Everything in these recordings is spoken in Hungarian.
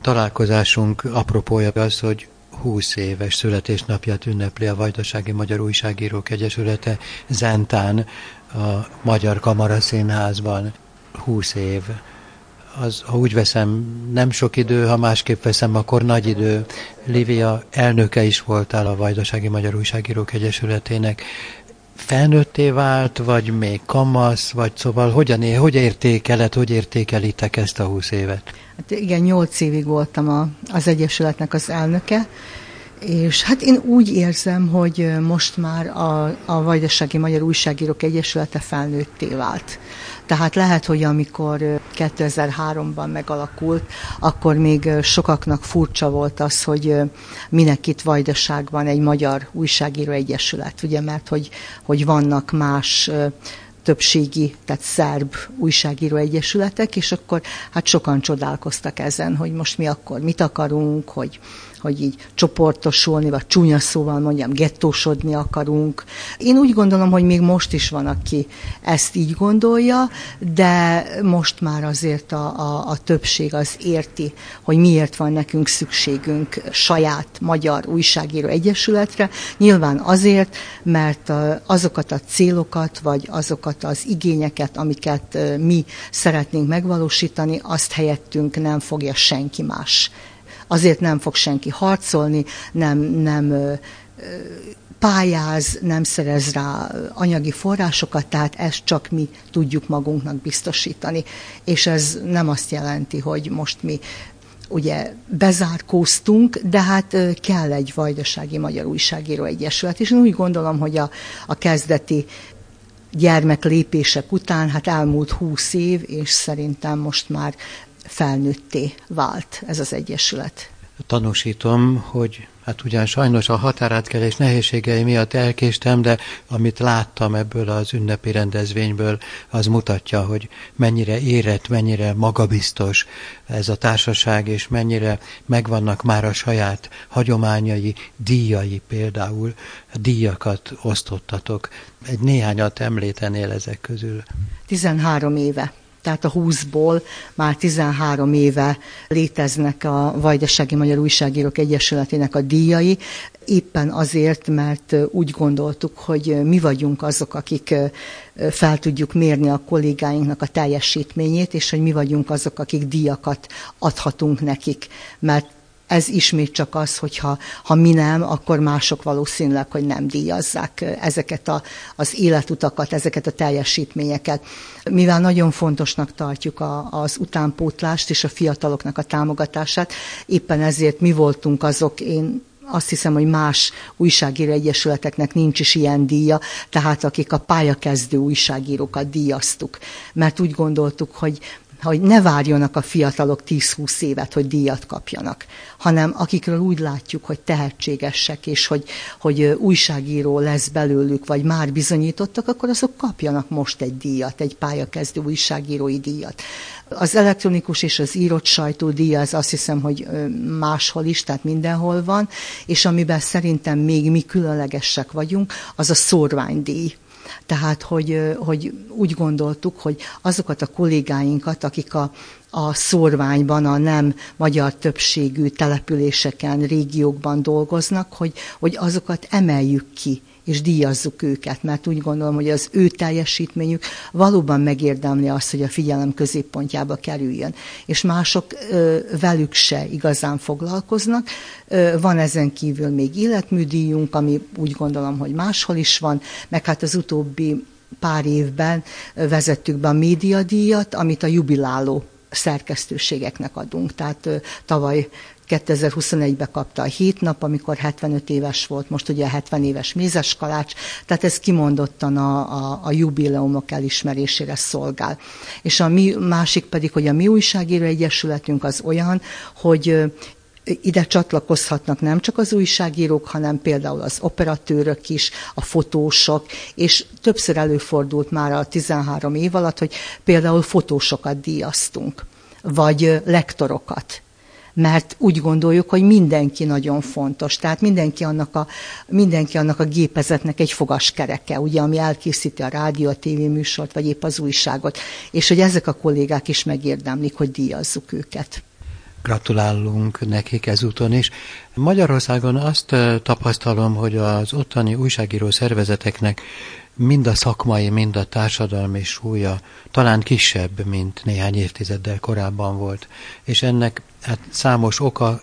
Találkozásunk apropója az, hogy 20 éves születésnapját ünnepli a Vajdasági Magyar Újságírók Egyesülete Zentán a Magyar Kamara Színházban. 20 év. Az, ha úgy veszem, nem sok idő, ha másképp veszem, akkor nagy idő. Lívia elnöke is voltál a Vajdasági Magyar Újságírók Egyesületének felnőtté vált, vagy még kamasz, vagy szóval hogyan, ér, hogy értékeled, hogy értékelitek ezt a húsz évet? Hát igen, nyolc évig voltam a, az Egyesületnek az elnöke, és hát én úgy érzem, hogy most már a, a Vajdasági Magyar Újságírók Egyesülete felnőtté vált. Tehát lehet, hogy amikor 2003-ban megalakult, akkor még sokaknak furcsa volt az, hogy minek itt Vajdaságban egy magyar újságíró egyesület, ugye, mert hogy, hogy vannak más többségi, tehát szerb újságíró egyesületek, és akkor hát sokan csodálkoztak ezen, hogy most mi akkor mit akarunk, hogy hogy így csoportosulni, vagy csúnya szóval mondjam, gettósodni akarunk. Én úgy gondolom, hogy még most is van, aki ezt így gondolja, de most már azért a, a, a többség az érti, hogy miért van nekünk szükségünk saját magyar újságíró egyesületre. Nyilván azért, mert azokat a célokat, vagy azokat az igényeket, amiket mi szeretnénk megvalósítani, azt helyettünk nem fogja senki más azért nem fog senki harcolni, nem, nem pályáz, nem szerez rá anyagi forrásokat, tehát ezt csak mi tudjuk magunknak biztosítani. És ez nem azt jelenti, hogy most mi ugye bezárkóztunk, de hát kell egy Vajdasági Magyar Újságíró Egyesület, és én úgy gondolom, hogy a, a kezdeti gyermeklépések után, hát elmúlt húsz év, és szerintem most már felnőtté vált ez az egyesület. Tanúsítom, hogy hát ugyan sajnos a határátkelés nehézségei miatt elkéstem, de amit láttam ebből az ünnepi rendezvényből, az mutatja, hogy mennyire érett, mennyire magabiztos ez a társaság, és mennyire megvannak már a saját hagyományai, díjai például, díjakat osztottatok. Egy néhányat említenél ezek közül. 13 éve tehát a 20-ból már 13 éve léteznek a Vajdasági Magyar Újságírók Egyesületének a díjai, éppen azért, mert úgy gondoltuk, hogy mi vagyunk azok, akik fel tudjuk mérni a kollégáinknak a teljesítményét, és hogy mi vagyunk azok, akik díjakat adhatunk nekik, mert ez ismét csak az, hogyha ha mi nem, akkor mások valószínűleg, hogy nem díjazzák ezeket a, az életutakat, ezeket a teljesítményeket. Mivel nagyon fontosnak tartjuk a, az utánpótlást és a fiataloknak a támogatását, éppen ezért mi voltunk azok, én azt hiszem, hogy más újságíró egyesületeknek nincs is ilyen díja, tehát akik a pályakezdő újságírókat díjaztuk. Mert úgy gondoltuk, hogy hogy ne várjanak a fiatalok 10-20 évet, hogy díjat kapjanak, hanem akikről úgy látjuk, hogy tehetségesek, és hogy, hogy újságíró lesz belőlük, vagy már bizonyítottak, akkor azok kapjanak most egy díjat, egy pályakezdő újságírói díjat. Az elektronikus és az írott sajtó díja, az azt hiszem, hogy máshol is, tehát mindenhol van, és amiben szerintem még mi különlegesek vagyunk, az a szórványdíj. Tehát, hogy, hogy úgy gondoltuk, hogy azokat a kollégáinkat, akik a, a szórványban, a nem magyar többségű településeken, régiókban dolgoznak, hogy, hogy azokat emeljük ki és díjazzuk őket, mert úgy gondolom, hogy az ő teljesítményük valóban megérdemli azt, hogy a figyelem középpontjába kerüljön. És mások ö, velük se igazán foglalkoznak. Ö, van ezen kívül még életműdíjunk, ami úgy gondolom, hogy máshol is van, meg hát az utóbbi pár évben vezettük be a médiadíjat, amit a jubiláló szerkesztőségeknek adunk. Tehát tavaly 2021-ben kapta a hét nap, amikor 75 éves volt, most ugye a 70 éves Mézes Kalács, tehát ez kimondottan a, a, a jubileumok elismerésére szolgál. És a mi, másik pedig, hogy a mi újságíró egyesületünk az olyan, hogy ide csatlakozhatnak nem csak az újságírók, hanem például az operatőrök is, a fotósok, és többször előfordult már a 13 év alatt, hogy például fotósokat díjaztunk, vagy lektorokat mert úgy gondoljuk, hogy mindenki nagyon fontos. Tehát mindenki annak a, mindenki annak a gépezetnek egy fogaskereke, ugye, ami elkészíti a rádió, a tévéműsort, vagy épp az újságot. És hogy ezek a kollégák is megérdemlik, hogy díjazzuk őket. Gratulálunk nekik ezúton is. Magyarországon azt tapasztalom, hogy az ottani újságíró szervezeteknek mind a szakmai, mind a társadalmi súlya talán kisebb, mint néhány évtizeddel korábban volt. És ennek hát számos oka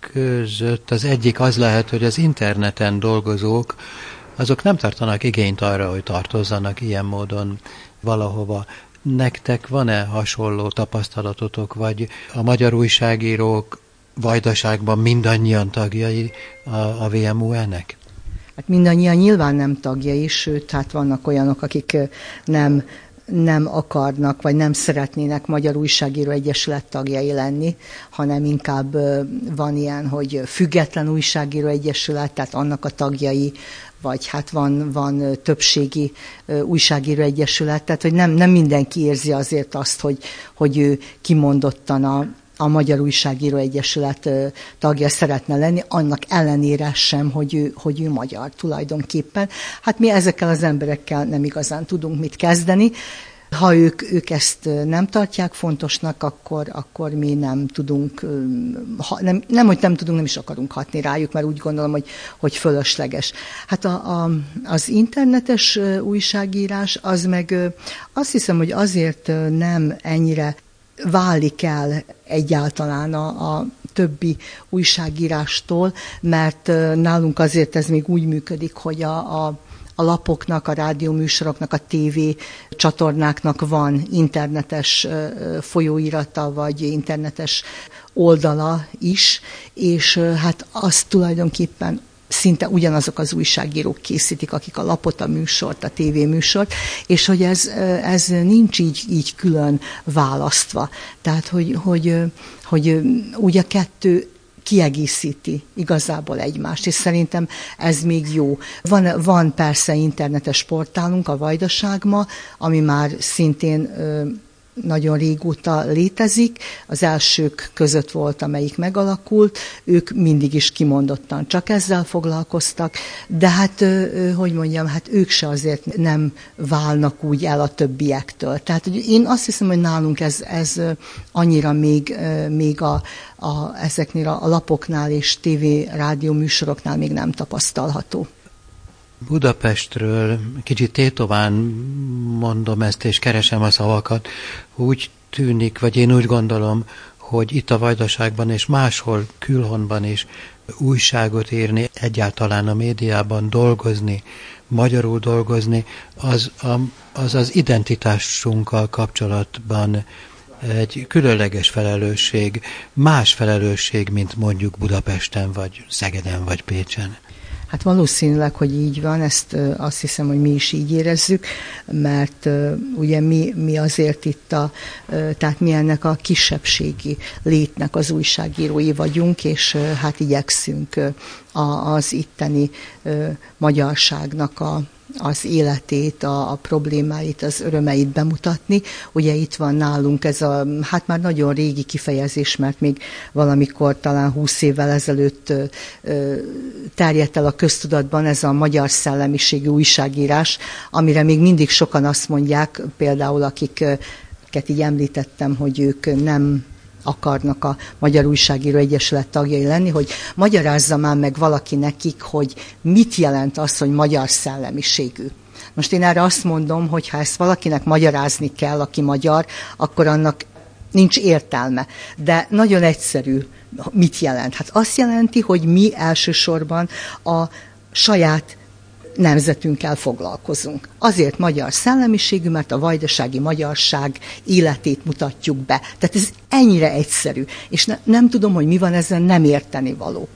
között az egyik az lehet, hogy az interneten dolgozók, azok nem tartanak igényt arra, hogy tartozzanak ilyen módon valahova. Nektek van-e hasonló tapasztalatotok, vagy a magyar újságírók vajdaságban mindannyian tagjai a, a VMU-nek? Hát mindannyian nyilván nem tagjai, sőt, hát vannak olyanok, akik nem nem akarnak, vagy nem szeretnének Magyar Újságíró Egyesület tagjai lenni, hanem inkább van ilyen, hogy független újságíró egyesület, tehát annak a tagjai, vagy hát van, van többségi újságíró egyesület, tehát hogy nem, nem mindenki érzi azért azt, hogy, hogy ő kimondottan a, a Magyar Újságíró Egyesület tagja szeretne lenni, annak ellenére sem, hogy ő, hogy ő magyar tulajdonképpen. Hát mi ezekkel az emberekkel nem igazán tudunk mit kezdeni. Ha ők, ők ezt nem tartják fontosnak, akkor, akkor mi nem tudunk, ha, nem, nem, hogy nem tudunk, nem is akarunk hatni rájuk, mert úgy gondolom, hogy, hogy fölösleges. Hát a, a, az internetes újságírás, az meg azt hiszem, hogy azért nem ennyire válik el egyáltalán a, a többi újságírástól, mert nálunk azért ez még úgy működik, hogy a, a a lapoknak, a rádióműsoroknak, a TV csatornáknak van internetes folyóirata, vagy internetes oldala is, és hát azt tulajdonképpen szinte ugyanazok az újságírók készítik, akik a lapot, a műsort, a tévéműsort, és hogy ez, ez nincs így, így külön választva. Tehát, hogy, hogy, hogy ugye kettő kiegészíti igazából egymást, és szerintem ez még jó. Van, van persze internetes portálunk, a Vajdaságma, ami már szintén nagyon régóta létezik. Az elsők között volt, amelyik megalakult. Ők mindig is kimondottan csak ezzel foglalkoztak, de hát, hogy mondjam, hát ők se azért nem válnak úgy el a többiektől. Tehát hogy én azt hiszem, hogy nálunk ez, ez annyira még, még a, a, ezeknél a lapoknál és tévé, rádió műsoroknál még nem tapasztalható. Budapestről kicsit tétován mondom ezt, és keresem a szavakat. Úgy tűnik, vagy én úgy gondolom, hogy itt a Vajdaságban és máshol külhonban is újságot írni, egyáltalán a médiában dolgozni, magyarul dolgozni, az a, az, az identitásunkkal kapcsolatban egy különleges felelősség, más felelősség, mint mondjuk Budapesten, vagy Szegeden, vagy Pécsen. Hát valószínűleg, hogy így van, ezt azt hiszem, hogy mi is így érezzük, mert ugye mi, mi azért itt a, tehát mi ennek a kisebbségi létnek az újságírói vagyunk, és hát igyekszünk az itteni magyarságnak a az életét, a, a problémáit, az örömeit bemutatni. Ugye itt van nálunk ez a, hát már nagyon régi kifejezés, mert még valamikor talán húsz évvel ezelőtt ö, terjedt el a köztudatban ez a magyar szellemiségű újságírás, amire még mindig sokan azt mondják, például akiket így említettem, hogy ők nem akarnak a Magyar Újságíró Egyesület tagjai lenni, hogy magyarázza már meg valaki nekik, hogy mit jelent az, hogy magyar szellemiségű. Most én erre azt mondom, hogy ha ezt valakinek magyarázni kell, aki magyar, akkor annak nincs értelme. De nagyon egyszerű, mit jelent? Hát azt jelenti, hogy mi elsősorban a saját nemzetünkkel foglalkozunk. Azért magyar szellemiségű, mert a vajdasági magyarság életét mutatjuk be. Tehát ez ennyire egyszerű. És ne, nem tudom, hogy mi van ezen nem érteni való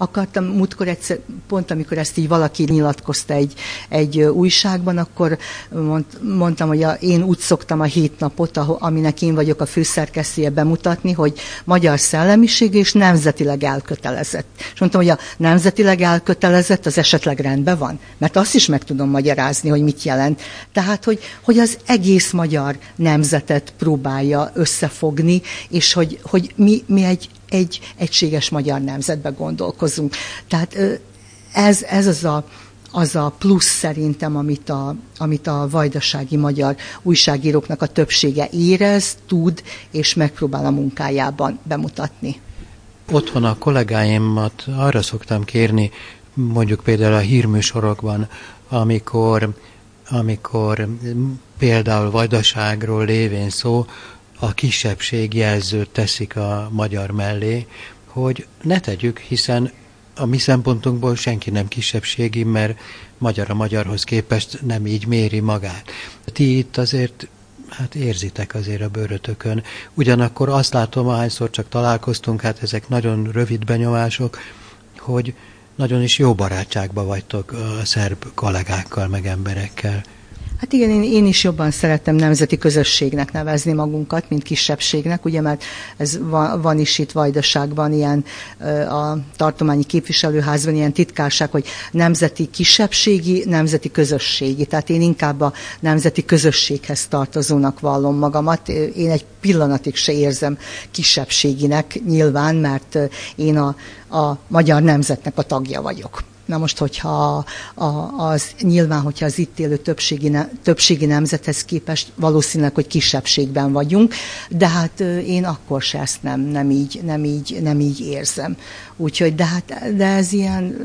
akartam múltkor egyszer, pont amikor ezt így valaki nyilatkozta egy, egy újságban, akkor mond, mondtam, hogy a, én úgy szoktam a hét napot, aminek én vagyok a főszerkesztője bemutatni, hogy magyar szellemiség és nemzetileg elkötelezett. És mondtam, hogy a nemzetileg elkötelezett az esetleg rendben van, mert azt is meg tudom magyarázni, hogy mit jelent. Tehát, hogy, hogy az egész magyar nemzetet próbálja összefogni, és hogy, hogy mi, mi egy egy egységes magyar nemzetbe gondolkozunk. Tehát ez, ez az a, az a plusz szerintem, amit a, amit a vajdasági magyar újságíróknak a többsége érez, tud, és megpróbál a munkájában bemutatni. Otthon a kollégáimat arra szoktam kérni, mondjuk például a hírműsorokban, amikor, amikor például vajdaságról lévén szó, a kisebbség jelzőt teszik a magyar mellé, hogy ne tegyük, hiszen a mi szempontunkból senki nem kisebbségi, mert magyar a magyarhoz képest nem így méri magát. Ti itt azért hát érzitek azért a bőrötökön. Ugyanakkor azt látom, ahányszor csak találkoztunk, hát ezek nagyon rövid benyomások, hogy nagyon is jó barátságba vagytok a szerb kollégákkal, meg emberekkel. Hát igen, én, én is jobban szeretem nemzeti közösségnek nevezni magunkat, mint kisebbségnek, ugye, mert ez van, van is itt Vajdaságban ilyen a tartományi képviselőházban ilyen titkárság, hogy nemzeti kisebbségi, nemzeti közösségi. Tehát én inkább a nemzeti közösséghez tartozónak vallom magamat. Én egy pillanatig se érzem kisebbséginek nyilván, mert én a, a magyar nemzetnek a tagja vagyok. Na most, hogyha a, az nyilván, hogyha az itt élő többségi, ne, többségi nemzethez képest valószínűleg, hogy kisebbségben vagyunk, de hát én akkor se ezt nem, nem, így, nem, így, nem így érzem. Úgyhogy, de hát de ez ilyen,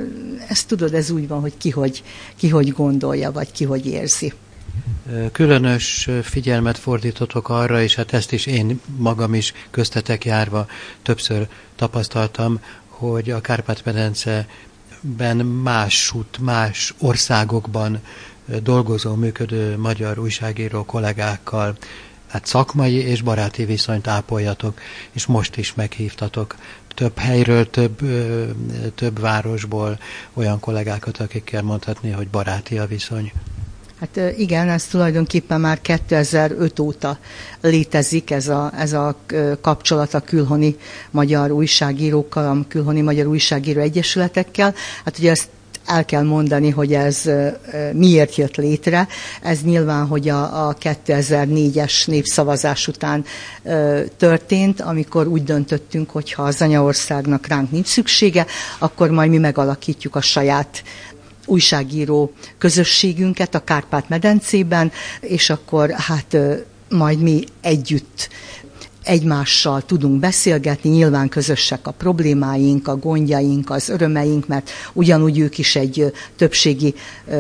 ezt tudod, ez úgy van, hogy ki hogy, ki hogy gondolja, vagy ki hogy érzi. Különös figyelmet fordítotok arra, és hát ezt is én magam is köztetek járva többször tapasztaltam, hogy a Kárpát-medence ben másút, más országokban dolgozó, működő magyar újságíró kollégákkal hát szakmai és baráti viszonyt ápoljatok, és most is meghívtatok több helyről, több, több városból olyan kollégákat, akikkel mondhatni, hogy baráti a viszony. Hát igen, ez tulajdonképpen már 2005 óta létezik ez a, ez a kapcsolat a külhoni magyar újságírókkal, a külhoni magyar újságíró egyesületekkel. Hát ugye ezt el kell mondani, hogy ez miért jött létre. Ez nyilván, hogy a, a 2004-es népszavazás után történt, amikor úgy döntöttünk, hogy ha az anyaországnak ránk nincs szüksége, akkor majd mi megalakítjuk a saját újságíró közösségünket a Kárpát-medencében, és akkor hát majd mi együtt egymással tudunk beszélgetni, nyilván közösek a problémáink, a gondjaink, az örömeink, mert ugyanúgy ők is egy többségi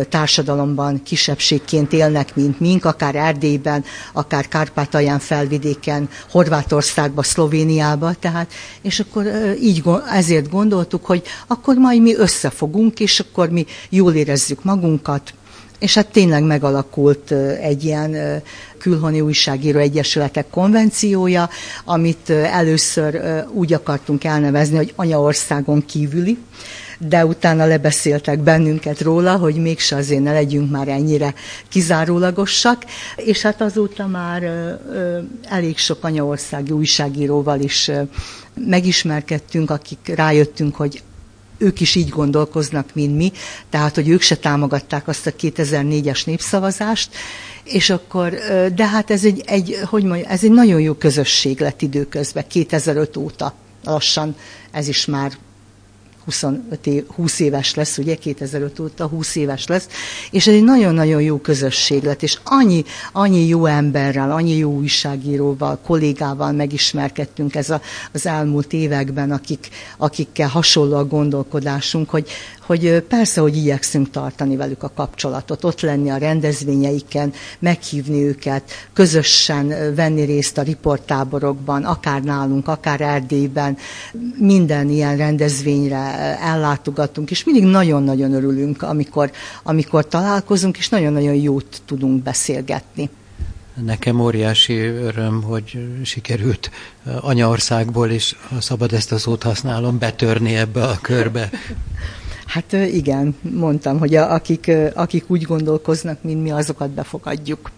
társadalomban kisebbségként élnek, mint mink, akár Erdélyben, akár Kárpátalján felvidéken, Horvátországba, Szlovéniába, tehát, és akkor így ezért gondoltuk, hogy akkor majd mi összefogunk, és akkor mi jól érezzük magunkat, és hát tényleg megalakult egy ilyen külhoni újságíró egyesületek konvenciója, amit először úgy akartunk elnevezni, hogy anyaországon kívüli, de utána lebeszéltek bennünket róla, hogy mégse azért ne legyünk már ennyire kizárólagosak, és hát azóta már elég sok anyaországi újságíróval is megismerkedtünk, akik rájöttünk, hogy ők is így gondolkoznak, mint mi, tehát, hogy ők se támogatták azt a 2004-es népszavazást, és akkor, de hát ez egy, egy, hogy mondjam, ez egy nagyon jó közösség lett időközben, 2005 óta lassan, ez is már 25 év, 20 éves lesz, ugye? 2005 óta 20 éves lesz, és ez egy nagyon-nagyon jó közösség lett, és annyi, annyi jó emberrel, annyi jó újságíróval, kollégával megismerkedtünk ez a, az elmúlt években, akik, akikkel hasonló a gondolkodásunk, hogy, hogy persze, hogy igyekszünk tartani velük a kapcsolatot, ott lenni a rendezvényeiken, meghívni őket, közösen venni részt a riporttáborokban, akár nálunk, akár Erdélyben, minden ilyen rendezvényre ellátogatunk, és mindig nagyon-nagyon örülünk, amikor, amikor találkozunk, és nagyon-nagyon jót tudunk beszélgetni. Nekem óriási öröm, hogy sikerült anyaországból is, ha szabad ezt a szót használom, betörni ebbe a körbe. Hát igen, mondtam, hogy akik, akik úgy gondolkoznak, mint mi, azokat befogadjuk.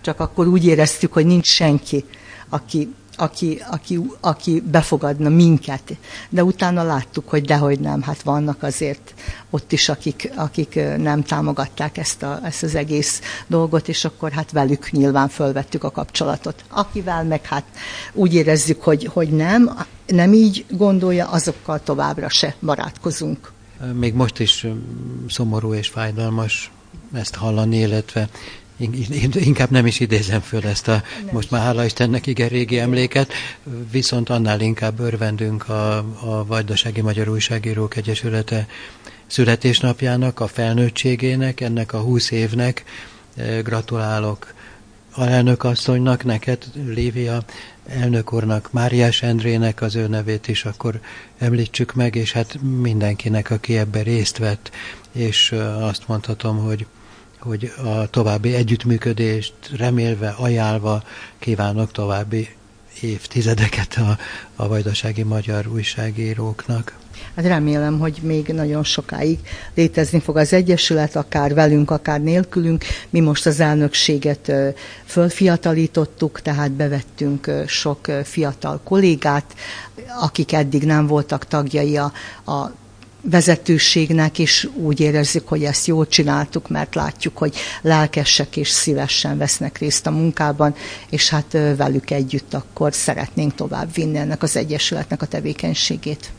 Csak akkor úgy éreztük, hogy nincs senki, aki, aki, aki, aki befogadna minket. De utána láttuk, hogy dehogy nem, hát vannak azért ott is, akik, akik nem támogatták ezt, a, ezt az egész dolgot, és akkor hát velük nyilván fölvettük a kapcsolatot. Akivel meg hát úgy érezzük, hogy, hogy nem, nem így gondolja, azokkal továbbra se barátkozunk. Még most is szomorú és fájdalmas ezt hallani, illetve inkább nem is idézem föl ezt a, nem most már hála Istennek igen régi emléket, viszont annál inkább örvendünk a, a Vajdasági Magyar Újságírók Egyesülete születésnapjának, a felnőttségének, ennek a húsz évnek. Gratulálok alelnök asszonynak, neked, Lívia, elnök úrnak, Máriás Endrének az ő nevét is akkor említsük meg, és hát mindenkinek, aki ebben részt vett, és azt mondhatom, hogy hogy a további együttműködést remélve, ajánlva kívánok további évtizedeket a, a vajdasági magyar újságíróknak. Hát remélem, hogy még nagyon sokáig létezni fog az Egyesület, akár velünk, akár nélkülünk. Mi most az elnökséget fölfiatalítottuk, tehát bevettünk sok fiatal kollégát, akik eddig nem voltak tagjai a, a vezetőségnek is úgy érezzük, hogy ezt jól csináltuk, mert látjuk, hogy lelkesek és szívesen vesznek részt a munkában, és hát velük együtt akkor szeretnénk tovább vinni ennek az Egyesületnek a tevékenységét.